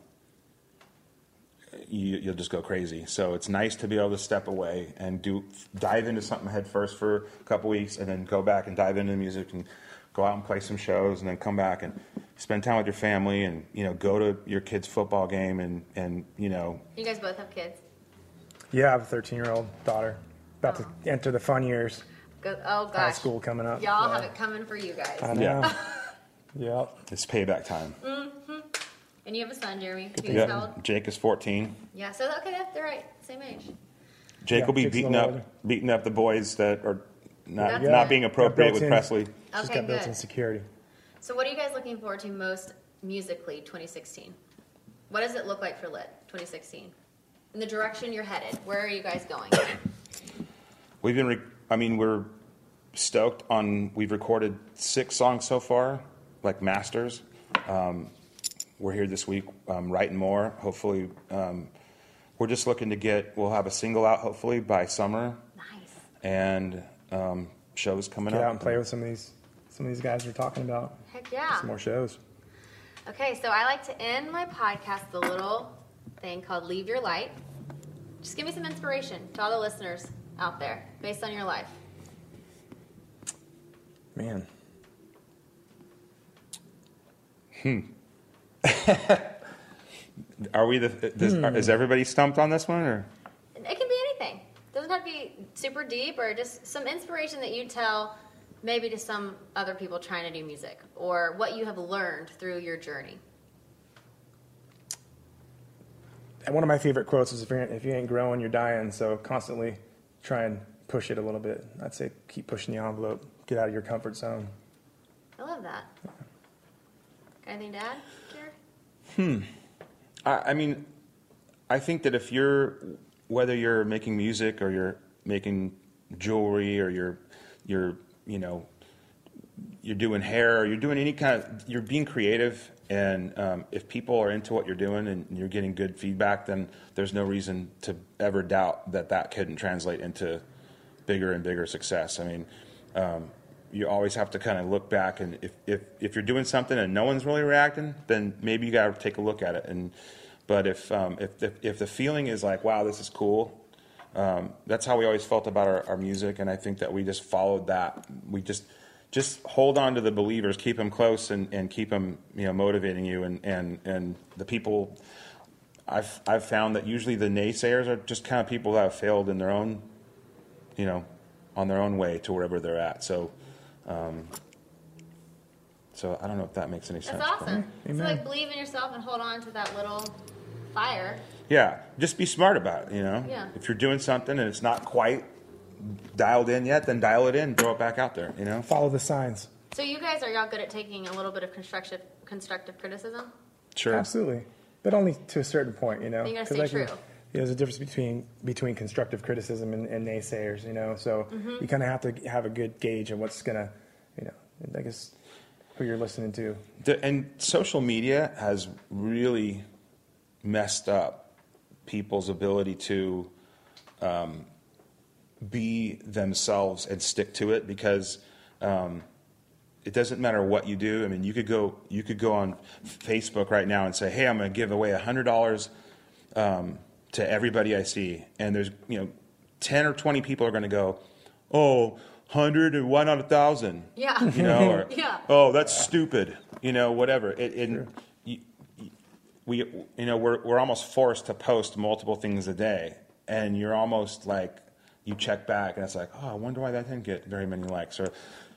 you, you'll just go crazy. So it's nice to be able to step away and do dive into something head first for a couple weeks, and then go back and dive into the music and go out and play some shows, and then come back and spend time with your family, and you know go to your kid's football game, and and you know You guys both have kids. Yeah, I have a 13 year old daughter about to oh. enter the fun years. Go, oh gosh. High school coming up. Y'all Yeah. have it coming for you guys. I know. Yeah. yep. it's payback time. Mm-hmm. And you have a son, Jeremy. Who's how old? Jake is 14. Yeah. So okay, they're- they're right, same age. Jake Yeah, will be Jake's beating up older. beating up the boys that are not That's not good. being appropriate with built-in- Presley. She's Okay, got built in good. security. So what are you guys looking forward to most musically 2016? What does it look like for Lit 2016? In the direction you're headed, where are you guys going? We've been, re- I mean, we're stoked on. We've recorded six songs so far, like masters. Um, we're here this week um, writing more. Hopefully, um, we're just looking to get. We'll have a single out hopefully by summer, nice. and um, shows coming Get up. out and play with some of these some of these guys we're talking about. Heck yeah. Some more shows. Okay, so I like to end my podcast with a little thing called Leave Your Light. Just give me some inspiration to all the listeners out there based on your life. Man. Are we the? Does, Hmm. Is everybody stumped on this one, or It can be anything. It doesn't have to be super deep or just some inspiration that you tell maybe to some other people trying to do music or what you have learned through your journey. And one of my favorite quotes is if, you're, if you ain't growing, you're dying. So constantly try and push it a little bit. I'd say keep pushing the envelope. Get out of your comfort zone. I love that. Got anything to add, Jared? I, I mean, I think that if you're whether you're making music or you're making jewelry or you're you're you know you're doing hair or you're doing any kind of you're being creative and um, if people are into what you're doing and you're getting good feedback then there's no reason to ever doubt that that couldn't translate into bigger and bigger success i mean um, you always have to kind of look back and if, if, if you're doing something and no one's really reacting then maybe you got to take a look at it and but if, um, if, the, if the feeling is like wow this is cool um, that's how we always felt about our, our music, and I think that we just followed that. We just just hold on to the believers, keep them close, and, and keep them you know motivating you. And, and, and the people I've I've found that usually the naysayers are just kind of people that have failed in their own you know on their own way to wherever they're at. So. Um, so I don't know if that makes any sense. That's sense. awesome. So like believe in yourself and hold on to that little fire. Yeah, just be smart about it. You know, Yeah. if you're doing something and it's not quite dialed in yet, then dial it in, throw it back out there. You know. Follow the signs. So you guys are y'all good at taking a little bit of constructive constructive criticism? Sure. Absolutely. But only to a certain point, you know. You gotta 'Cause stay I can- true. yeah, there's a difference between between constructive criticism and, and naysayers, you know. So Mm-hmm. you kind of have to have a good gauge of what's gonna, you know, I guess who you're listening to. The, and social media has really messed up people's ability to um, be themselves and stick to it because um, it doesn't matter what you do. I mean, you could go you could go on Facebook right now and say, "Hey, I'm going to give away hundred dollars um, to everybody I see," and there's you know ten or twenty people are going to go, "Oh, hundred and why not a thousand? Yeah. You know, or Yeah. oh, that's stupid. You know, whatever. It, it, you, you- we, you know, we're we're almost forced to post multiple things a day, and you're almost like you check back, and it's like, oh, I wonder why that didn't get very many likes, or,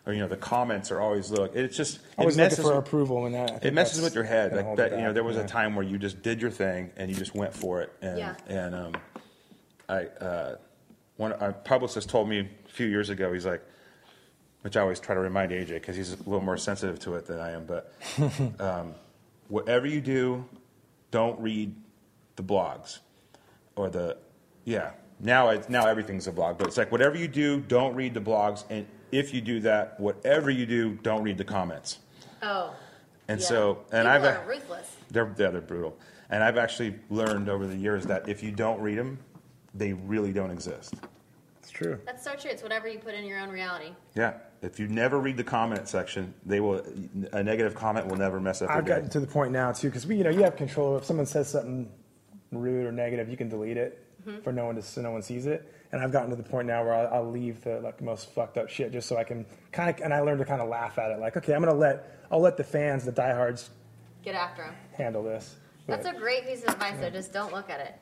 or you know, the comments are always look. It's just I was it looking messes for with- approval, and that it messes with your head. Like that, you know, there was yeah. a time where you just did your thing and you just went for it, and Yeah. and um, I uh, one a publicist told me a few years ago. He's like, which I always try to remind AJ because he's a little more sensitive to it than I am. But um, whatever you do, don't read the blogs or the yeah. Now it's now everything's a blog, but it's like whatever you do, don't read the blogs, and if you do that, whatever you do, don't read the comments. Oh. And yeah. so, and People I've are ruthless. they're yeah, they're brutal. And I've actually learned over the years that if you don't read them, they really don't exist. It's true. That's so true. It's whatever you put in your own reality. Yeah. If you never read the comment section, they will a negative comment will never mess up your I've day. gotten to the point now too, because we, you know, you have control. If someone says something rude or negative, you can delete it Mm-hmm. for no one to so no one sees it. And I've gotten to the point now where I'll, I'll leave the like most fucked up shit just so I can kind of, and I learned to kind of laugh at it. Like, okay, I'm gonna let I'll let the fans, the diehards, Get after them. handle this. That's a great piece of advice, though. Just don't look at it.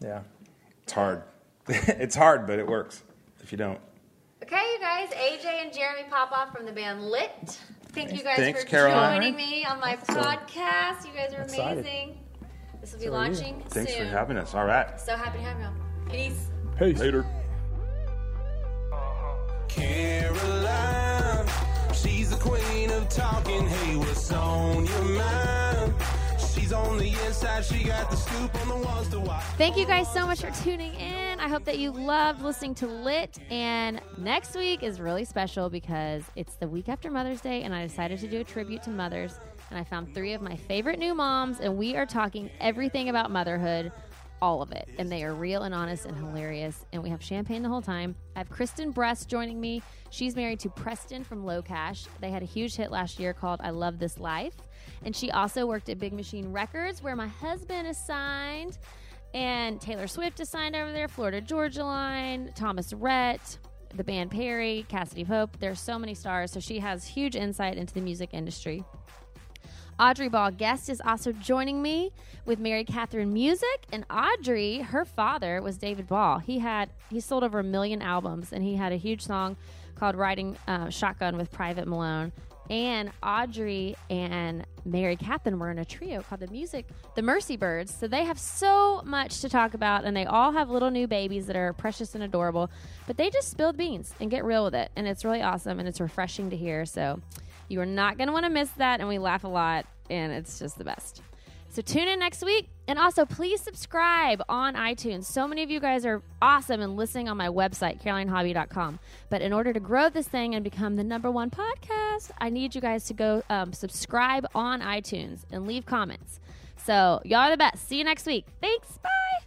yeah. It's hard. it's hard, but it works. If you don't. Okay, you guys. AJ and Jeremy Popoff from the band Lit. Thank you guys Thanks, for Caroline. joining me on my podcast. You guys are Excited. amazing. This will be So are you. launching Thanks soon. for having us. All right. So happy to have you. Peace. Peace. Later. Caroline, she's the queen of talking. Hey, what's on your mind? She's on the inside, she got the scoop on the ones to watch. Thank you guys so much for tuning in. I hope that you loved listening to Lit. And next week is really special because it's the week after Mother's Day, and I decided to do a tribute to mothers. And I found three of my favorite new moms, and we are talking everything about motherhood, all of it. And they are real and honest and hilarious. And we have champagne the whole time. I have Kristen Brust joining me. She's married to Preston from LoCash. They had a huge hit last year called I Love This Life. And she also worked at Big Machine Records, where my husband is signed. And Taylor Swift is signed over there, Florida Georgia Line, Thomas Rhett, the band Perry, Cassadee Pope. There's so many stars. So she has huge insight into the music industry. Audrey Ball Guest is also joining me with Mary Catherine Music. And Audrey, her father was David Ball. He had he sold over a million albums, and he had a huge song called "Riding uh, Shotgun" with Private Malone. And Audrey and Mary Catherine were in a trio called the Music, the Mercy Birds. So they have so much to talk about, and they all have little new babies that are precious and adorable. But they just spilled beans and get real with it, and it's really awesome and it's refreshing to hear. So you are not going to want to miss that, and we laugh a lot, and it's just the best. So tune in next week. And also, please subscribe on iTunes. So many of you guys are awesome and listening on my website, carolinehobby.com. But in order to grow this thing and become the number one podcast, I need you guys to go um, subscribe on iTunes and leave comments. So, y'all are the best. See you next week. Thanks. Bye.